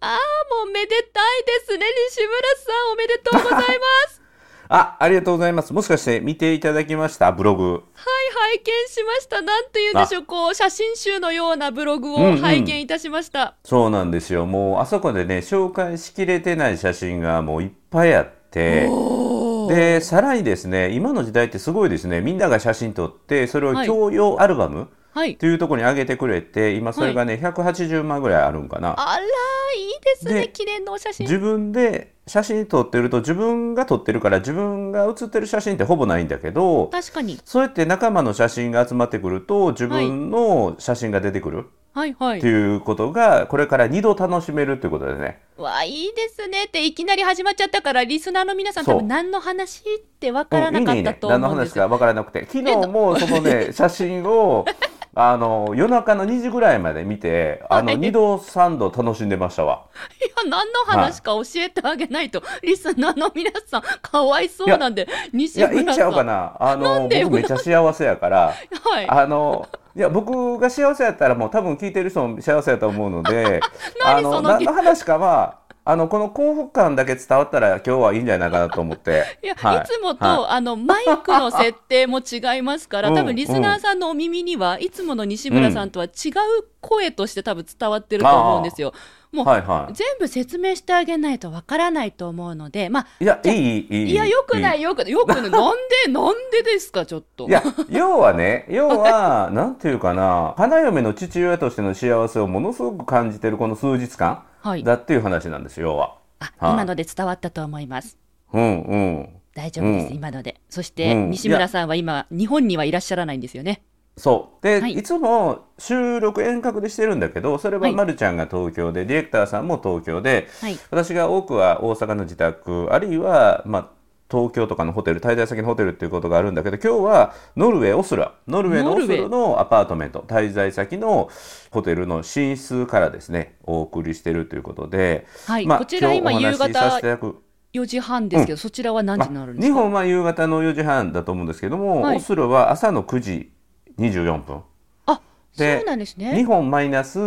ああ、もうめでたいですね。西村さん、おめでとうございます。あ、ありがとうございます。もしかして見ていただきました？ブログ。はい、拝見しました。なんて言うんでしょう、こう、写真集のようなブログをうんうん拝見いたしました。そうなんですよ。もうあそこでね、紹介しきれてない写真がもういっぱいあって。で、さらにですね、今の時代ってすごいですね。みんなが写真撮って、それをはい共用アルバムはい。というところに上げてくれて、今それがね、180万ぐらいあるんかな。あら、いいですね。で記念のお写真。自分で写真撮ってると自分が撮ってるから自分が写ってる写真ってほぼないんだけど確かに。そうやって仲間の写真が集まってくると自分の写真が出てくるはいはいって。いうことがこれから2度楽しめるっていうことでねわあ、いいですねっていきなり始まっちゃったから、リスナーの皆さん多分何の話ってわからなかうんいいねいいったとね何の思うんですよ。話か分からなくて昨日もそのね 写真をあの夜中の2時ぐらいまで見てあのはい2度3度楽しんでましたわ。いや、何の話か教えてあげないと、リスナーの皆さん、かわいそうなんで、い西やいいん村さん。ちゃうかなあの僕めっちゃ幸せやから。はい。あのいや僕が幸せやったらもう多分聞いてる人も幸せやと思うので 何あの何の話かはあのこの幸福感だけ伝わったら今日はいいんじゃないかなと思って。いや、はい。い、つもと、はあのマイクの設定も違いますから、うん。多分リスナーさんのお耳には、いつもの西村さんとは違う声として多分伝わってると思うんですよ。もう、はいは全部説明してあげないとわからないと思うので、まあ、いいやいいいいいや、よくない、よくない、よくない、なんで、なんでですか、ちょっと。いや要はね要は なんていうかな花嫁の父親としての幸せをものすごく感じてるこの数日間はい。だっていう話なんですよ要は。あ、はい今ので伝わったと思います。うんうん大丈夫です、うん今ので。そして、うん西村さんは今、日本にはいらっしゃらないんですよね。そう。で、はい。い、つも収録遠隔でしてるんだけどそれははい。まるちゃんが東京で、ディレクターさんも東京ではい。私が多くは大阪の自宅あるいは、まあ、東京とかのホテル滞在先のホテルっていうことがあるんだけど今日はノルウェーオスロノルウェーのオスロのアパートメント滞在先のホテルの寝室からですねお送りしてるということで、はい。まあ、こちら今、夕方ただく。4時半ですけど、そちらは何時になるんですか？日本は夕方の4時半だと思うんですけども、はい。オスロは朝の9時24分。あ、でそうなんです日ね。本マイナス、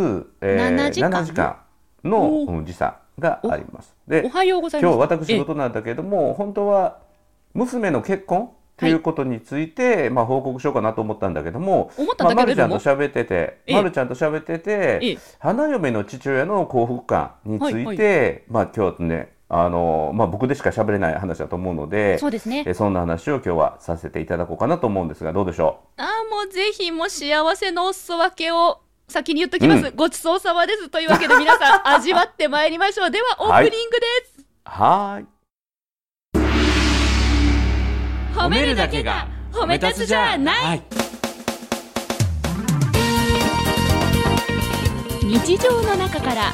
えー7時間。7時間の時差があります。でおはようございます。今日私事なんだけども本当は娘の結婚ということについて、まあ、報告しようかなと思ったんだけども、思ったまあ、まるちゃんと喋ってて、ええ。まるちゃんと喋ってて、ええ。花嫁の父親の幸福感について、はい。まあ今日ねあの、まあ、僕でしか喋れない話だと思うのでそうですね。えそんな話を今日はさせていただこうかなと思うんですがどうでしょあーもうぜひもう幸せのお裾分けを先に言っときます、うごちそうさまです。というわけで皆さん味わってまいりましょう。では オープニングです、うはーい。褒めるだけが褒め立つじゃない。い。日常の中から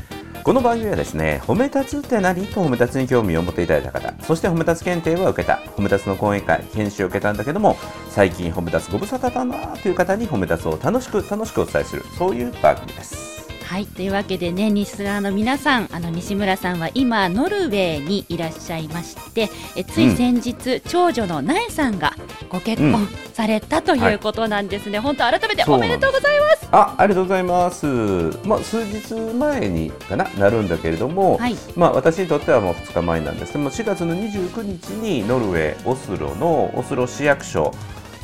この番組はですね褒め立つって何？と褒め立つに興味を持っていただいた方そして褒め立つ検定は受けた。褒め立つの講演会研修を受けたんだけども最近褒め立つご無沙汰だなという方に褒め立つを楽しく楽しくお伝えする。そういう番組です。はいというわけでね西村の皆さんあの西村さんは今ノルウェーにいらっしゃいましてえつい先日、長女の苗さんがご結婚されたということなんですね、本当改めておめでとうございます。あありがとうございます。まあ数日前にかななるんだけれども、はい。まあ私にとってはもう2日前なんです。けども4月の29日にノルウェーオスロのオスロ市役所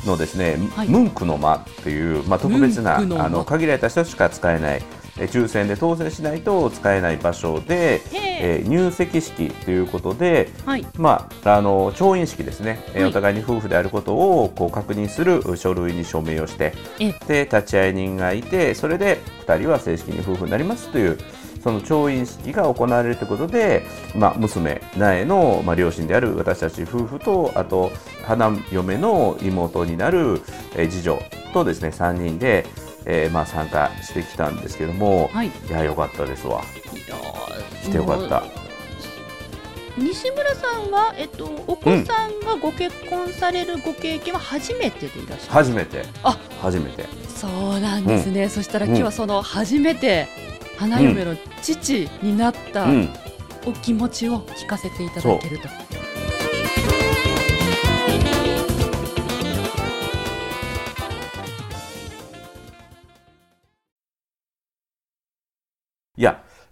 のですね、はい。ムンクの間っていう、まあ、特別なあの限られた人しか使えないえ抽選で当選しないと使えない場所で、へええー入籍式ということで、はい。まあ、あの調印式ですね、えーはい。お互いに夫婦であることをこう確認する書類に署名をしてえで立会人がいてそれで2人は正式に夫婦になりますというその調印式が行われるということで、まあ、娘苗の、まあ、両親である私たち夫婦とあと花嫁の妹になる、えー次女とですね3人で、えーまあ、参加してきたんですけども、はい。いやよかったですわ。いやー来てよかった。西村さんは、えっと、お子さんがご結婚されるご経験は初めてでいらっしゃる、初めて。あ。初めて。そうなんですね、そしたら今日はその初めて花嫁の父になったうん。お気持ちを聞かせていただけると。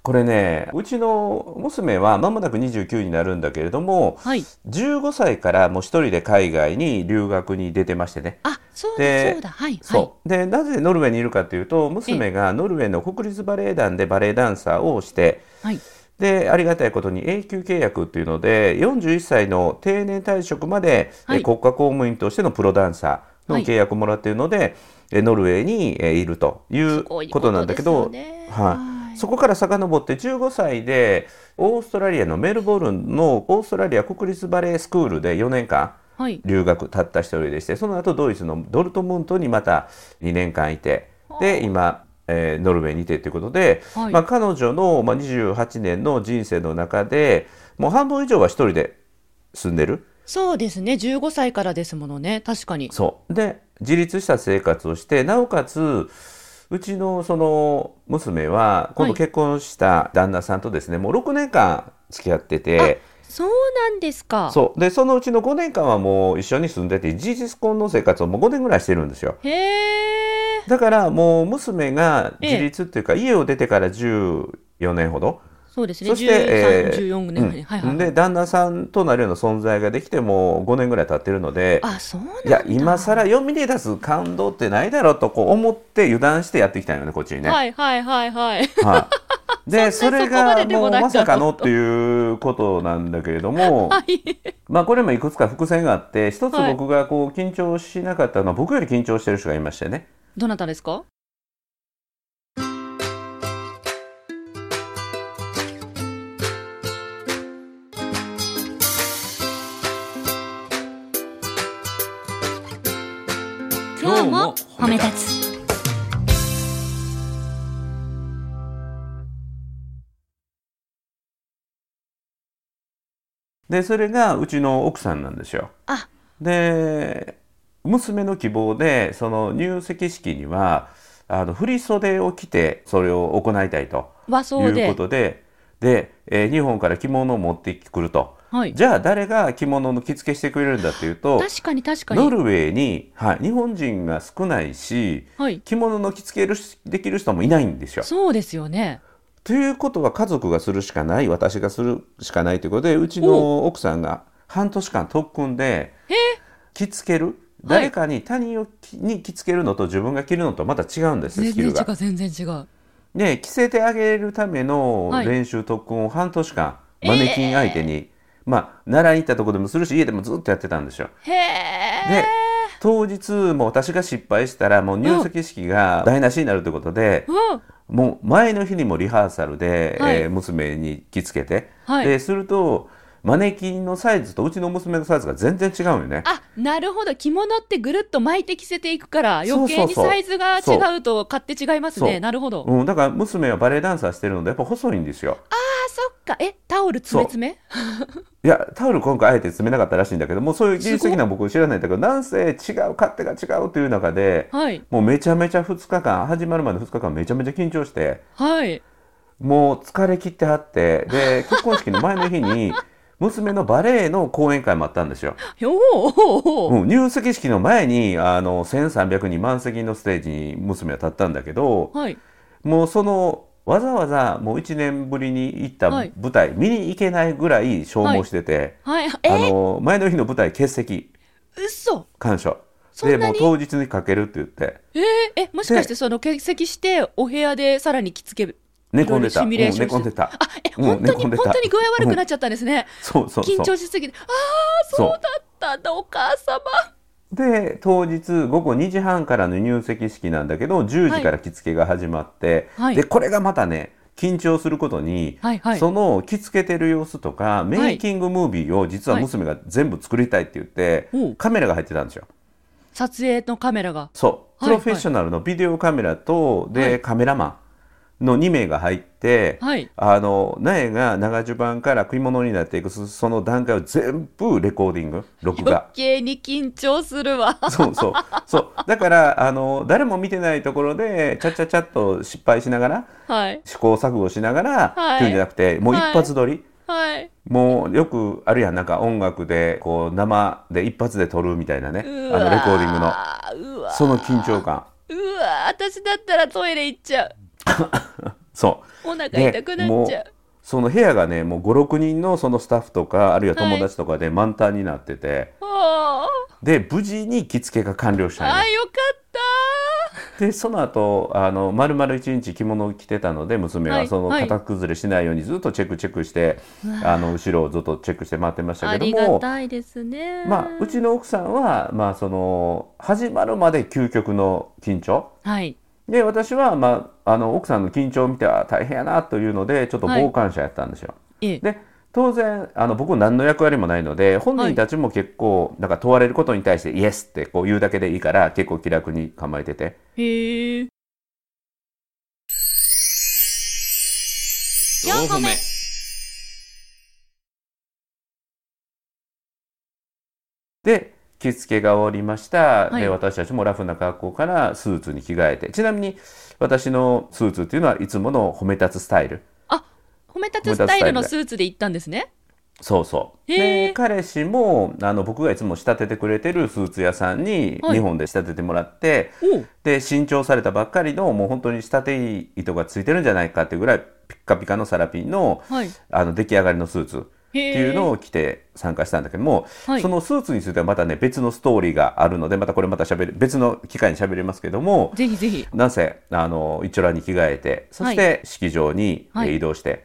これねうちの娘は間もなく29になるんだけれどもはい。15歳からもう一人で海外に留学に出てましてねあ、そうだでそうだ。はいはい。そうでなぜノルウェーにいるかというと娘がノルウェーの国立バレエ団でバレエダンサーをしてはい。でありがたいことに永久契約っていうので41歳の定年退職まで、はいえ国家公務員としてのプロダンサーのはい契約をもらっているので、えノルウェーにえいるということなんだけど、ことですよねはいはいそこから遡って15歳でオーストラリアのメルボルンのオーストラリア国立バレエスクールで4年間はい。留学たった一人でしてその後ドイツのドルトムントにまた2年間いてで今、えーノルウェーにいてということで、はいまあ、彼女の、まあ、28年の人生の中でもう半分以上は一人で住んでるそうですね。15歳からですものね。確かに。そうで自立した生活をしてなおかつうちのその娘は今度結婚した旦那さんとですね、もう6年間付き合ってて。そうなんですか。そうでそのうちの5年間はもう一緒に住んでて事実婚の生活をもう5年ぐらいしてるんですよへえ。だからもう娘が自立っていうか、家を出てから14年ほどそうですね。そして、え13、ー14年ぐらい。はいはいはい。で旦那さんとなるような存在ができてもう5年ぐらい経ってるのであ、そうなんだ。いや今更読みに出す感動ってないだろうとこう思って油断してやってきたよねこっちにね。はいはいはいはい。はい、でそれがもうまさかのっていうことなんだけれども、はい。まあこれもいくつか伏線があって一つはい僕がこう緊張しなかったのは僕より緊張してる人がいましてねどなたですか？褒め立つ。でそれがうちの奥さんなんですよ。あ。で娘の希望でその入籍式にはあの振袖を着てそれを行いたいということで。で、えー日本から着物を持ってくるとはい。じゃあ誰が着物の着付けしてくれるんだっていうと確かに確かに。ノルウェーに、はい、日本人が少ないしはい。着物の着付けるしできる人もいないんですよ。そうですよね。ということは家族がするしかない私がするしかないということでうちの奥さんが半年間特訓で着付ける？誰かに他人をきに着付けるのと自分が着るのとまた違うんですスキルが。う全然違う。で着せてあげるためのはい。練習特訓を半年間、マネキン相手に、まあ習いに行ったところでもするし家でもずっとやってたんですよ。へえで当日もう私が失敗したらもう入籍式が台無しになるということで、うん。もう前の日にもリハーサルで、はい。えー娘に着付けて、はい。でするとマネキンのサイズとうちの娘のサイズが全然違うよね。あなるほど。着物ってぐるっと巻いて着せていくから余計にサイズが違うと勝手違いますね。なるほど、あうん、だから娘はバレエダンサーしてるのでやっぱ細いんですよ。そっか。えタオルつめつめ？いやタオル今回あえて詰めなかったらしいんだけどもうそういう技術的な僕知らないんだけどなんせ違う勝手が違うという中ではい。もうめちゃめちゃ2日間始まるまで2日間めちゃめちゃ緊張してはい。もう疲れ切ってはってで結婚式の前の日に 娘のバレエの講演会もあったんですよ。うん、入籍式の前にあの1300人満席のステージに娘は立ったんだけどはい。もうそのわざわざもう1年ぶりに行ったはい。舞台、見に行けないぐらい消耗してて、はい。あえの前の日の舞台欠席。嘘。鑑賞そんなに？でもう当日にかけるって言って。えー、えもしかしてその欠席してお部屋でさらに着付け寝込んでた、シミュレーションうん寝込んでた。あえうん本当に、本当に具合悪くなっちゃったんですね、そうそうそう。緊張しすぎて。ああそうだったんだお母様。で当日午後2時半からの入籍式なんだけど10時から着付けが始まって、はい。でこれがまたね緊張することに、はいはい。その着付けてる様子とかメイキングムービーを実は娘が全部作りたいって言って、おう。カメラが入ってたんですよ。撮影のカメラが。そう。はいプロフェッショナルのビデオカメラと、で、はい。カメラマの2名が入って、はい。あの苗が長襦袢から食い物になっていくそその段階を全部レコーディング録余画計に緊張するわ。そうそう。そう。だからあの誰も見てないところでちゃちゃちゃっと失敗しながらはい。試行錯誤しながら、はい。っていうんじゃなくてもう一発撮り、はい。もうよくあるやんなんか音楽でこう生で一発で撮るみたいなね。あのレコーディングの。その緊張感。うわ私だったらトイレ行っちゃうそう。お腹痛くなっちゃう。その部屋がねもう56人のそのスタッフとかあるいは友達とかで満タンになってて、あ。で無事に着付けが完了しーたあーよかったでその後あの丸々一日着物を着てたので娘ははいそのはい。型崩れしないようにずっとチェックチェックして、あの後ろをずっとチェックして回ってましたありけどもがたいですね。まあ、うちの奥さんは、まあ、その始まるまで究極の緊張。はいで私は、まあ、あの奥さんの緊張を見てあ大変やなというのでちょっと傍観者やったんですよ。ええ。で当然あの僕何の役割もないので本人たちも結構、なんか問われることに対して「イエス」ってこう言うだけでいいから結構気楽に構えてて。へえ。4個目。で着付けが終わりました、はい。で私たちもラフな格好からスーツに着替えて。ちなみに私のスーツっていうのはいつもの褒め立つスタイル。あ褒め立つスタイルのスーツで行ったんですね。そうそう。で彼氏もあの僕がいつも仕立ててくれてるスーツ屋さんにはい。日本で仕立ててもらって、おう。で新調されたばっかりのもう本当に仕立て糸がついてるんじゃないかっていうぐらいピッカピカのサラピンのはい。あの出来上がりのスーツってへいうのをを着て参加したんだけども、はい。そのスーツについてはまたね別のストーリーがあるのでまたこれまた喋る別の機会に喋りますけどもぜひぜひ。なんせあの一丁羅に着替えてそして式場にえはい。ー移動して、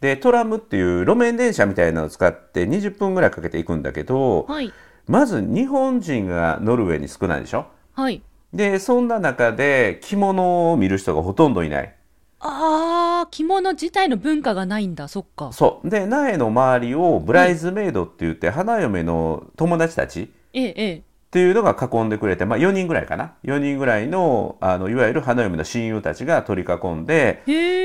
でトラムっていう路面電車みたいなのを使って20分ぐらいかけていくんだけど、はい。まず日本人がノルウェーに少ないでしょ？はい。でそんな中で着物を見る人がほとんどいない。あー着物自体の文化がないんだ。そっか。そう。で苗の周りをブライズメイドって言って花嫁の友達たちっていうのが囲んでくれて、まあ、4人ぐらいかな。4人ぐらいのあのいわゆる花嫁の親友たちが取り囲んで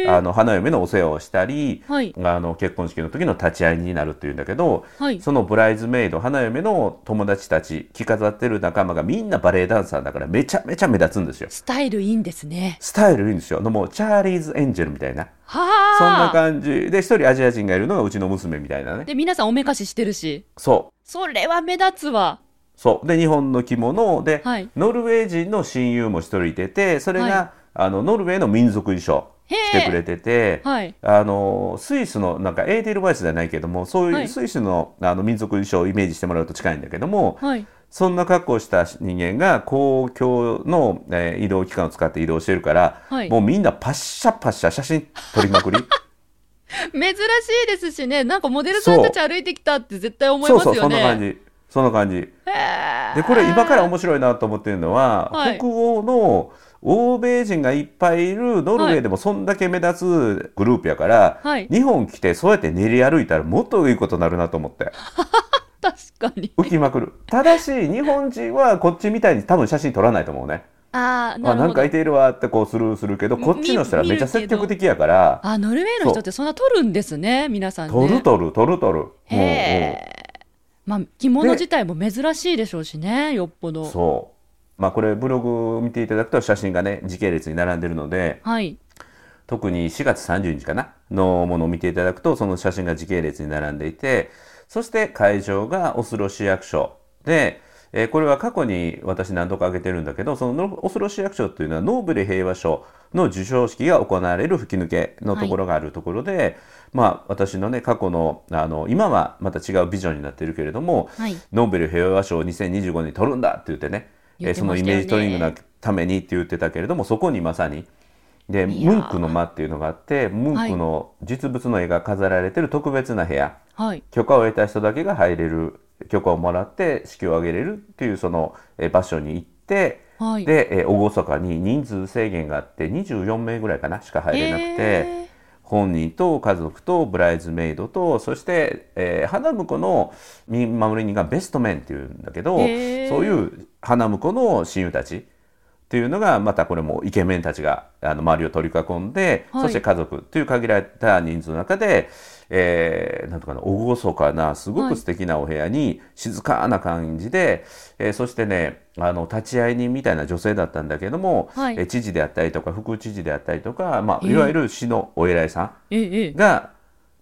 あの花嫁のお世話をしたり、はい。あの結婚式の時の立ち会いになるっていうんだけど、はい。そのブライズメイド花嫁の友達たち着飾ってる仲間がみんなバレエダンサーだからめちゃめちゃ目立つんですよ。スタイルいいんですね。スタイルいいんですよ。もうチャーリーズ・エンジェルみたいな。はあ。そんな感じ。で一人アジア人がいるのがうちの娘みたいなね。で皆さんおめかししてるし。そう。それは目立つわそう。で日本の着物で、はい。ノルウェー人の親友も一人いててそれが、はい。あのノルウェーの民族衣装へ着てくれてて、はい。あのスイスのなんかエーデルワイスじゃないけどもそういう、はい。スイスのあの民族衣装をイメージしてもらうと近いんだけども、はい。そんな格好をした人間が公共の、えー移動機関を使って移動してるから、はい。もうみんなパッシャパッシャ写真撮りまくり。珍しいですしね。なんかモデルさんたち歩いてきたって絶対思いますよね。そうそうそんな感じそんな感じ。でこれ今から面白いなと思ってるのは、はい。北欧の欧米人がいっぱいいるノルウェーでもそんだけ目立つグループやから、はい。日本来てそうやって練り歩いたらもっといいことになるなと思って。確かに。浮きまくる。ただし日本人はこっちみたいに多分写真撮らないと思うね。ああなあなんかいているわってこうスルーするけどこっちの人はめっちゃ積極的やから。あノルウェーの人ってそんな撮るんですね皆さんね。撮る撮る撮る撮る。へえまあ着物自体も珍しいでしょうしねよっぽど。そう。まあこれブログを見ていただくと写真がね時系列に並んでるのではい。特に4月30日かなのものを見ていただくとその写真が時系列に並んでいてそして会場がオスロ市役所で、えーこれは過去に私何度か挙げてるんだけどそのオスロ市役所というのはノーベル平和賞の授賞式が行われる吹き抜けのところがあるところで、まあ私のね過去のあの今はまた違うビジョンになっているけれども、はい。ノーベル平和賞を2025年に取るんだって言ってね言えーそのイメージトレーニングのためにって言ってたけれどもそこにまさに。でムンクの間っていうのがあってムンクの実物の絵が飾られてる特別な部屋、はい。許可を得た人だけが入れる許可をもらって式を挙げれるっていうそのえー場所に行って、はい。で、えー厳かに人数制限があって24名ぐらいかなしか入れなくて。へー。本人と家族とブライズメイドとそして、えー花婿の見守り人がベストメンっていうんだけどそうへーいう花婿の親友たちっていうのがまたこれもイケメンたちがあの周りを取り囲んで、はい。そして家族という限られた人数の中で、えーなんとかな厳かなすごく素敵なお部屋に静かな感じで、えーそしてねあの立会人みたいな女性だったんだけども、はい。えー知事であったりとか副知事であったりとか、まあ、ええいわゆる市のお偉いさんが、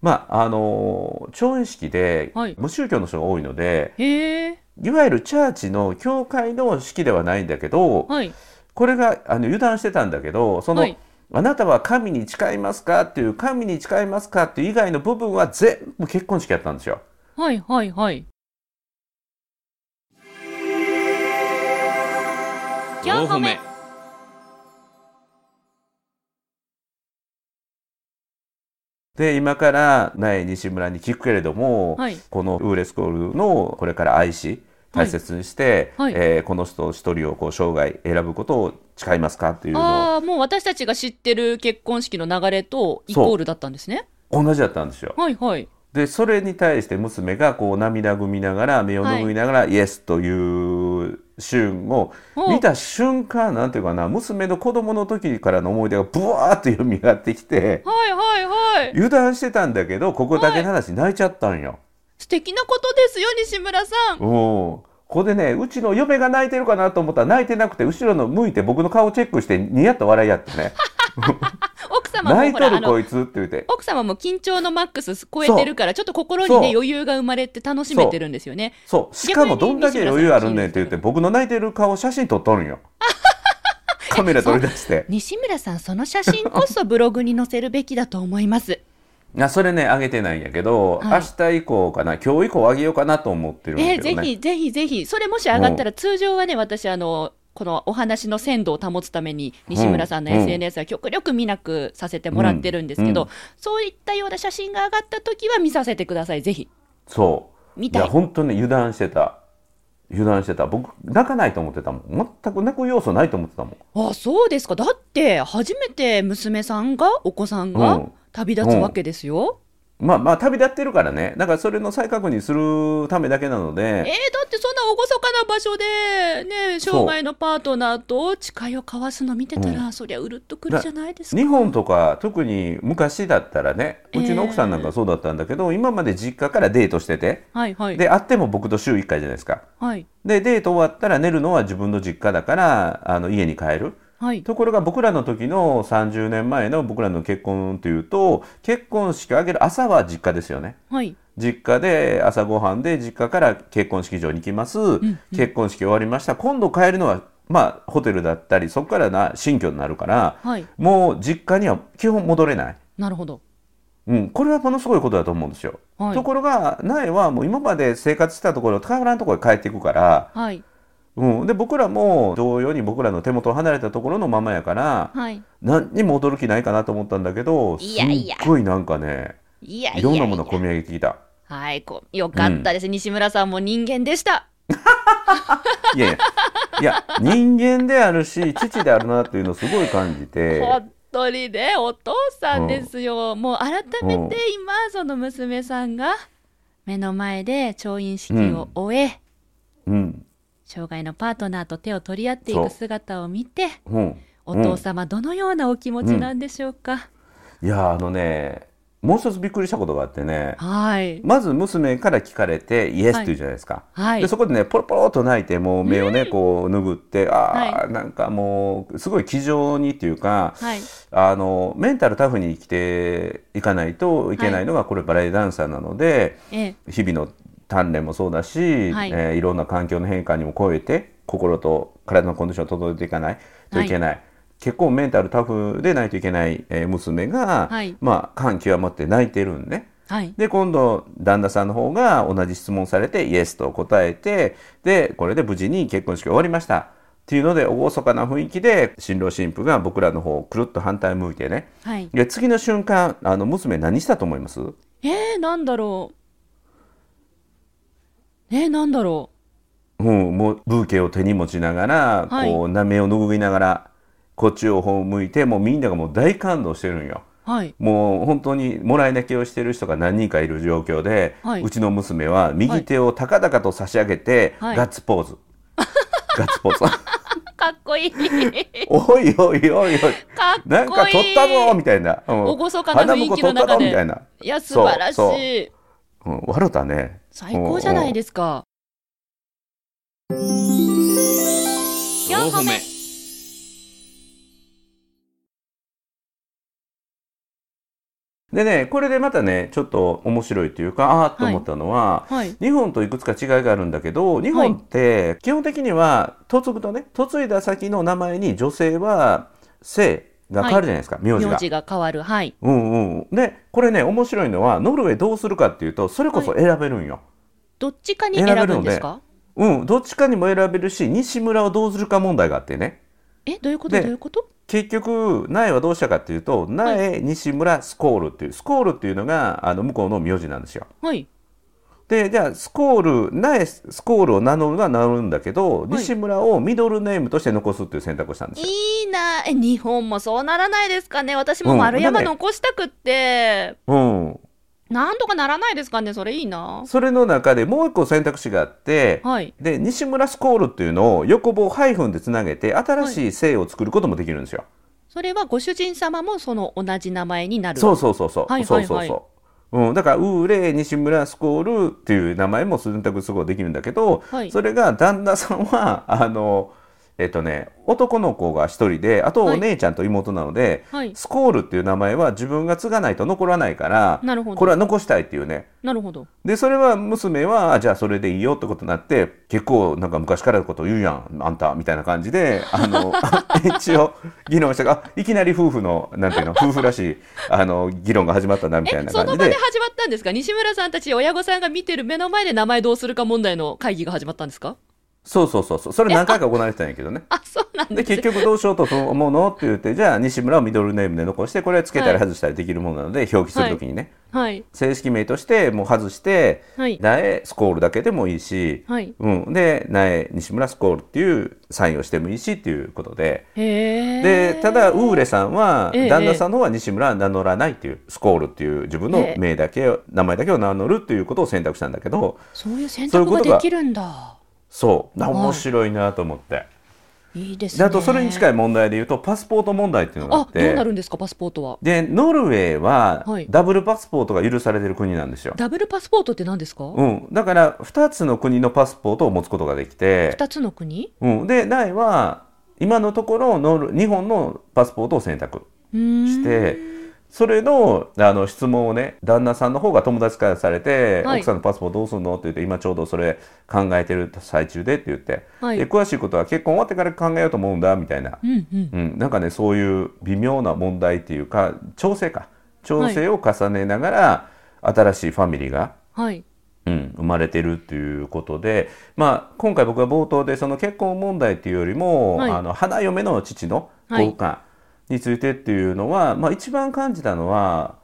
まああの調印式ではい。無宗教の人が多いので、えへえいわゆるチャー。チの教会の式ではないんだけど、はいこれがあの油断してたんだけどその、はいあなたは神に誓いますか？っていう神に誓いますか？っていう以外の部分は全部結婚式やったんですよ。はいはいはい。4歩目で今から苗西村に聞くけれども、はい。このウーレスコールのこれから愛し大切にして、はい。えーこの人一人をこう生涯選ぶことを誓いますかっていうのを。ああもう私たちが知ってる結婚式の流れとイコールだったんですね。同じだったんですよ。はいはい。でそれに対して娘がこう涙ぐみながら目を拭いながら、イエスというシーンを見た瞬間なんていうかな娘の子供の時からの思い出がブワーって蘇ってきてはいはいはい。油断してたんだけどここだけの話泣いちゃったんよ。素敵なことですよ西村さん。うんここでねうちの嫁が泣いてるかなと思ったら泣いてなくて後ろの向いて僕の顔チェックしてニヤッと笑い合ってね。奥様もこいつって言って奥様も緊張のマックス超えてるからちょっと心にね余裕が生まれて楽しめてるんですよね。そう。しかもどんだけ余裕あるねんって言って僕の泣いてる顔写真撮っとるんよ。カメラ取り出して。西村さんその写真こそブログに載せるべきだと思いますいやそれねあげてないんやけど、はい。明日以降かな今日以降あげようかなと思ってるんえーだけどね、ぜひぜひぜひ。それもし上がったら通常はね私あのこのお話の鮮度を保つために西村さんのうん SNS は極力見なくさせてもらってるんですけど、うんそういったような写真が上がった時は見させてください。ぜひ。そう。見たい。や本当に油断してた。油断してた。僕泣かないと思ってたもん。全く泣く要素ないと思ってたもん。あそうですか。だって初めて娘さんがお子さんうがん旅立つわけですよ、まあまあ旅立ってるからね。だからそれの再確認するためだけなのえー、でだってそんな厳かな場所でね生涯のパートナーと誓いを交わすの見てたら、そりゃうるっとくるじゃないですか。日本とか特に昔だったらねうちの奥さんなんかそうだったんだけど、今まで実家からデートしててはいはい。で会っても僕と週1回じゃないですか。はい。でデート終わったら寝るのは自分の実家だからあの家に帰るはい。ところが僕らの時の30年前の僕らの結婚というと結婚式挙げる朝は実家ですよね。はい。実家で朝ごはんで実家から結婚式場に行きます、結婚式終わりました。今度帰るのはまあホテルだったりそこからな新居になるから、はい。もう実家には基本戻れない、なるほど。うん、これはものすごいことだと思うんですよ、はい。ところが苗はもう今まで生活したところ変わらんところに帰っていくから、はいうん、で僕らも同様に僕らの手元を離れたところのままやからはい。何にも驚きないかなと思ったんだけどいやいや。すっごいなんかねいやいやいろんなもの込み上げてきた。はいこよかったです、西村さんも人間でした。いやいや。いや人間であるし父であるなっていうのをすごい感じて。本当にねお父さんですよ、もう改めて今その娘さんが目の前で調印式を終え、うん生涯のパートナーと手を取り合っていく姿を見てうん。お父様どのようなお気持ちなんでしょうか、いやあのねもう一つびっくりしたことがあってね。はい。まず娘から聞かれてイエスって言うじゃないですか、はい。でそこでねポロポロっと泣いてもう目をね、こう拭ってああ、はなんかもうすごい気丈にっていうか、はい。あのメンタルタフに生きていかないといけないのがこれバレエダンサーなので、ええ。日々の鍛錬もそうだし、はい。いえーいろんな環境の変化にも超えて心と体のコンディションを整えていかないといけない、結構メンタルタフでないといけない、えー娘が、はい。まあ感極まって泣いてるんね。はい。で今度旦那さんの方が同じ質問されてイエスと答えてでこれで無事に結婚式終わりました。っていうので厳かな雰囲気で新郎新婦が僕らの方をくるっと反対向いてね。はい。で次の瞬間あの娘何したと思います？えー、なんだろうえー、なんだろうん、もうブーケを手に持ちながら、はいこうな目を拭いながらこっちを方向いてもうみんながもう大感動してるんよ。うはいもう本当にもらい泣きをしてる人が何人かいる状況で、はいうちの娘は右手を高々と差し上げて、はいガッツポーズ。ガッツポーズ。かかっこいい。おいおいおいおいかっこいい。なんか取ったぞみたいな、うん厳かな雰囲気の中でいや、素晴らしい。うん、たね。最高じゃないですか。4歩目。でねこれでまたねちょっと面白いというかああーと思ったのは、はい。日本といくつか違いがあるんだけど日本って基本的には嫁ぐとね嫁いだ先の名前に女性は姓が変わるじゃないですか、名字が名。字が変わる。はい。うんうん、でこれね面白いのはノルウェーどうするかっていうとそれこそ選べるんよ。どっちかに選ぶんですか？うん、どっちかにも選べるし西村をどうするか問題があってねえ、どういうこと？でどういうこと？結局苗はどうしたかっていうと苗西村スコールっていうスコールっていうのがあの向こうの名字なんですよ。はい。でじゃあスコール苗スコールを名乗るのは名乗るんだけど、はい西村をミドルネームとして残すっていう選択をしたんですよ。いいなえ、日本もそうならないですかね。私もうん丸山残したくって、うん、なんとかならないですかね。それいいなそれの中でもう一個選択肢があって、はい。で西村スコールっていうのを横棒ハイフンでつなげて新しい姓を作ることもできるんですよ。それはご主人様もその同じ名前になる。そうそうそうそう、はいはいはいそうそうそう、うん、だからウーレ西村スコールっていう名前も選択することができるんだけど、はい。それが旦那さんはあのえっとね男の子が一人であとはい。お姉ちゃんと妹なので、はい。スコールっていう名前は自分が継がないと残らないからこれは残したいっていうね。なるほど。でそれは娘はあじゃあそれでいいよってことになって結構なんか昔からのこと言うやんあんたみたいな感じで あの 一応議論した。があいきなり夫婦のなんていうの 夫婦らしいあの議論が始まったなみたいえ、そのな感じで。場で始まったんですか？西村さんたち親御さんが見てる目の前で名前どうするか問題の会議が始まったんですか？そうそうそうそうそれ何回か行われてたんやけどねあ、そうなんで結局どうしようと思うの？って言ってじゃあ西村をミドルネームで残してこれはつけたり外したりできるものなので、表記するときにね、はい。正式名としてもう外してはい。苗スコールだけでもいいし、はい。うん、で苗西村スコールっていうサインをしてもいいしっていうことで。でただウーレさんはええ旦那さんの方は西村は名乗らないっていうスコールっていう自分のええ名だけを名前だけを名乗るっていうことを選択したんだけどそういう選択ができるんだ。そう。面白いなと思って。いいですね。であとそれに近い問題で言うとパスポート問題っていうのがあっあ、どうなてるんですか、パスポートは？でノルウェーははい。ダブルパスポートが許されてる国なんですよ。ダブルパスポートって何ですか？うん、だから2つの国のパスポートを持つことができて、二つの国？うん、でナイは今のところノル日本のパスポートを選択してそれのあの質問をね旦那さんの方が友達からされて、はい。奥さんのパスポートどうするのって言って今ちょうどそれ考えてる最中でって言って、はい。で詳しいことは結婚終わってから考えようと思うんだみたいな、うんうん。うん、なんかねそういう微妙な問題っていうか調整か。調整を重ねながら、新しいファミリーがはい。うん、生まれてるっていうことで、まあ、今回僕が冒頭でその結婚問題っていうよりも、はい。あの花嫁の父のはい。交換についてっていうのは、まあ、一番感じたのは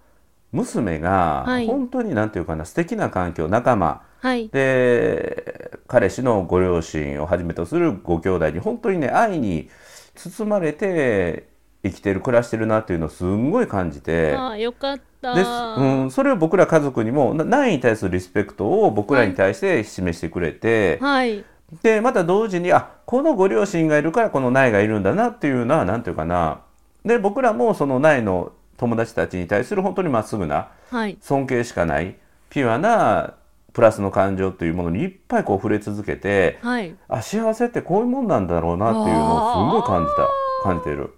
娘がはい本当になんていうかな素敵な環境仲間はい。で彼氏のご両親をはじめとするご兄弟に本当にね愛に包まれて生きてる暮らしてるなっていうのをすんごい感じて。ああ、よかった。です、うん、それを僕ら家族にもな苗に対するリスペクトを僕らに対して示してくれて、はい。でまた同時にあこのご両親がいるからこの苗がいるんだなっていうのは何ていうかなで僕らもその苗の友達たちに対する本当にまっすぐなはい。尊敬しかないピュアなプラスの感情というものにいっぱいこう触れ続けてはい。あ幸せってこういうもんなんだろうなっていうのをすごい感じた感じてる。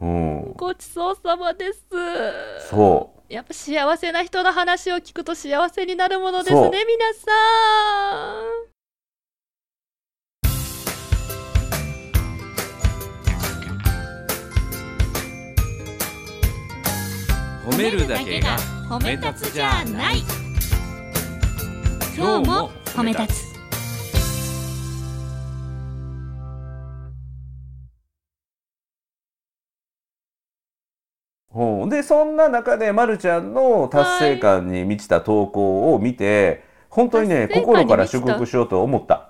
うん、ごちそうさまです。そうやっぱ幸せな人の話を聞くと幸せになるものですね、皆さん。褒めるだけが褒め立つじゃない。今日も褒め立つ。う。ん、でそんな中で、ま、るちゃんの達成感に満ちた投稿を見て、本当にね心から祝福しようと思った。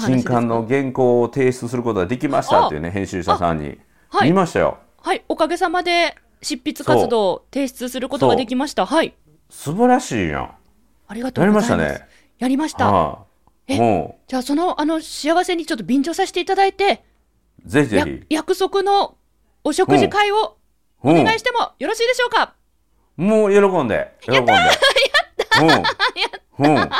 新刊の原稿を提出することができましたっていうね編集者さんに、はい。見ましたよ。はい。おかげさまで執筆活動を提出することができました。はい。素晴らしいやん。ありがとうやりございます。ましたね。やりました。はあ。えもじゃあそのあの幸せにちょっと便乗させていただいてうぜひぜやひ。約束のお食事会をお願いしてもよろしいでしょうか、もう喜んで、喜んで。やったうん。うん。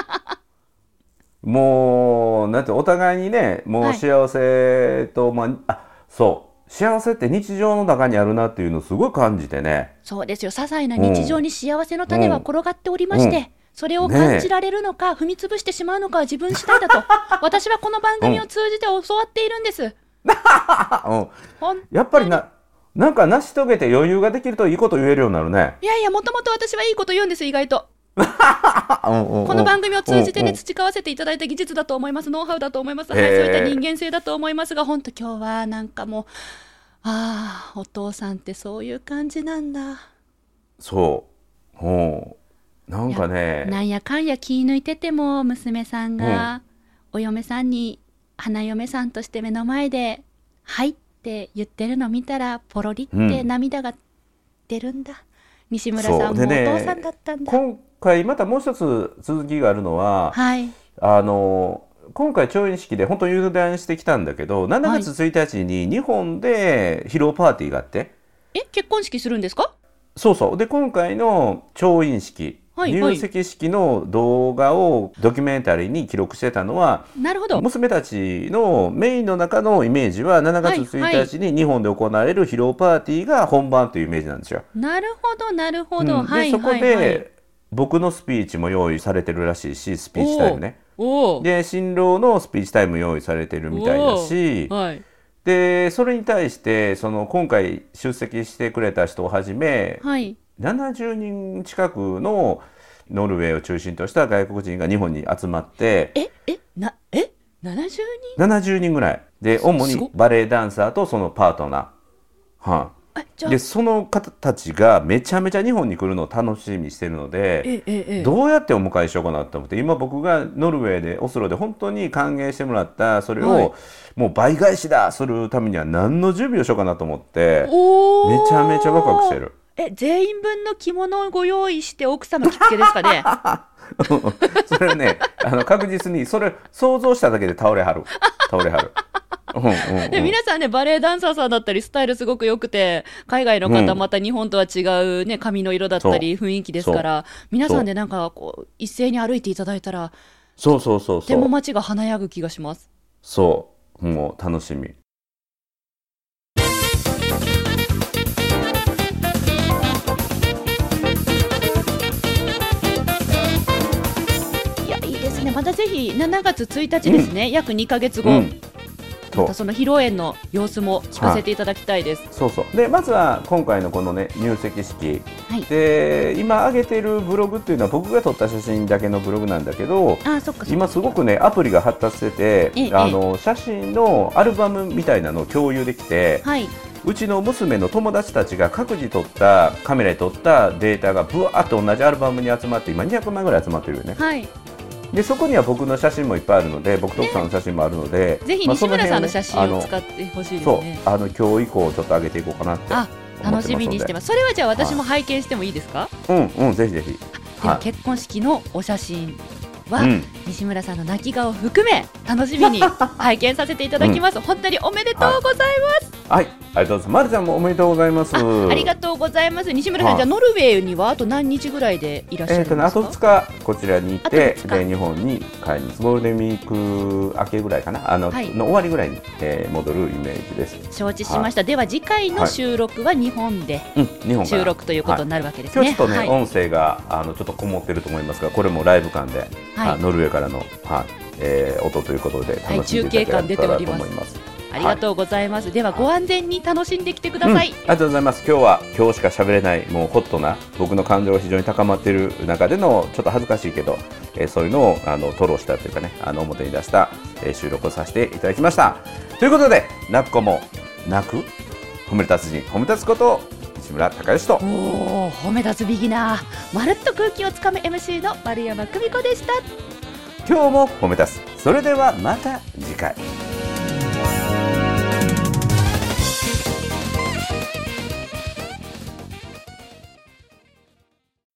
もう、なんて、お互いにね、もはい。う幸せと、まあ、あ、そう、幸せって日常の中にあるなっていうのをすごい感じてね。そうですよ。些細な日常に幸せの種は転がっておりまして、うん。それを感じられるのか、踏み潰してしまうのかは自分次第だと 私はこの番組を通じて教わっているんです、あ、うん。やっぱりな、なんか成し遂げて余裕ができるといいこと言えるようになるね。いやいやもともと私はいいこと言うんです意外と この番組を通じてね、うんうん培わせていただいた技術だと思います、ノウハウだと思います、はい、そういった人間性だと思いますが、本当、今日はなんかもう、ああ、お父さんってそういう感じなんだ。そう。うん。なんかね。なんやかんや気抜いてても、娘さんが、お嫁さんに、花嫁さんとして目の前で、はいって言ってるの見たら、ポロリって涙が出るんだ。西村さんもお父さんだったんだ。今回またもう一つ続きがあるのは、はい。あの今回調印式で本当油断してきたんだけど7月1日に日本で披露パーティーがあって、え、結婚式するんですか？そうそうで今回の調印式、はい入籍式の動画をドキュメンタリーに記録してたのはなるほど。娘たちのメインの中のイメージは7月1日に日本で行われる披露パーティーが本番というイメージなんですよ。なるほど、なるほど。うんはい、でそこはい、はい。で僕のスピーチも用意されてるらしいしスピーチタイムね。で新郎のスピーチタイム用意されてるみたいだしはい。でそれに対してその今回出席してくれた人をはじめはい。70人近くのノルウェーを中心とした外国人が日本に集まってえ、え、な、え、70人？70人ぐらいで主にバレエダンサーとそのパートナー。はあ、いでその方たちがめちゃめちゃ日本に来るのを楽しみにしてるのでえ、え、え、どうやってお迎えしようかなと思って今僕がノルウェーでオスロで本当に歓迎してもらったそれはい。をもう倍返しだするためには何の準備をしようかなと思ってめちゃめちゃワクワクしてる。え、全員分の着物をご用意して奥様着付けですかね？それねあの確実にそれ想像しただけで倒れはる。倒れはる。うんうんうん。で皆さんね、バレエダンサーさんだったり、スタイルすごく良くて、海外の方、うん。また日本とは違うね、髪の色だったり、雰囲気ですから、皆さんでなんかこう、一斉に歩いていただいたら、そうそうそうとても街が華やぐ気がします。そう。もう楽しみ。いや、いいですね。またぜひ、7月1日ですね、約2ヶ月後、うんまたその披露宴の様子も聞かせていただきたいです。そうそうでまずは今回のこのね入籍式、はいで今上げてるブログっていうのは僕が撮った写真だけのブログなんだけどあー、そっか。今すごくねアプリが発達してて、ええあの写真のアルバムみたいなのを共有できて、はい。うちの娘の友達たちが各自撮ったカメラで撮ったデータがぶわーっと同じアルバムに集まって今200枚ぐらい集まってるよねはい。でそこには僕の写真もいっぱいあるので僕と奥さんの写真もあるので、ぜひまあ西村さんの写真を使ってほしいですそうね。あの今日以降ちょっと上げていこうかなってあ、楽しみにしてます。それはじゃあ私もは拝見してもいいですか？うんうんぜひぜひでもはい結婚式のお写真は、うん。西村さんの泣き顔含め楽しみに 拝見させていただきます。本当におめでとうございます。はい。ありがとうございますまるちゃんもおめでとうございます。あありがとうございます。西村さん、はい。じゃあノルウェーにはあと何日ぐらいでいらっしゃるんですか？2日こちらにいあてで日本に帰ります。ゴールデンウィーク明けぐらいかな？あの、はい。の終わりぐらいに、えー戻るイメージです、承知しました。では次回の収録は日本でうん、日本から。収録ということになるわけですね。今日ちょっとね、はい。音声があのちょっとこもってると思いますがこれもライブ感で、はいあノルウェーからの、はいえー音ということで楽しんでいただけたらと思います。ありがとうございます。ではご安全に楽しんできてください。うんありがとうございます。今日は今日しか喋れないもうホットな僕の感情が非常に高まっている中でのちょっと恥ずかしいけど、えーそういうのをあの吐露したというかねあの表に出した、えー収録をさせていただきました。ということで泣く子も泣く？褒め立つ人褒め立つこと西村孝之とおお、褒め立つビギナー、まるっと空気をつかむ MC の丸山久美子でした。今日も褒め立つそれではまた次回。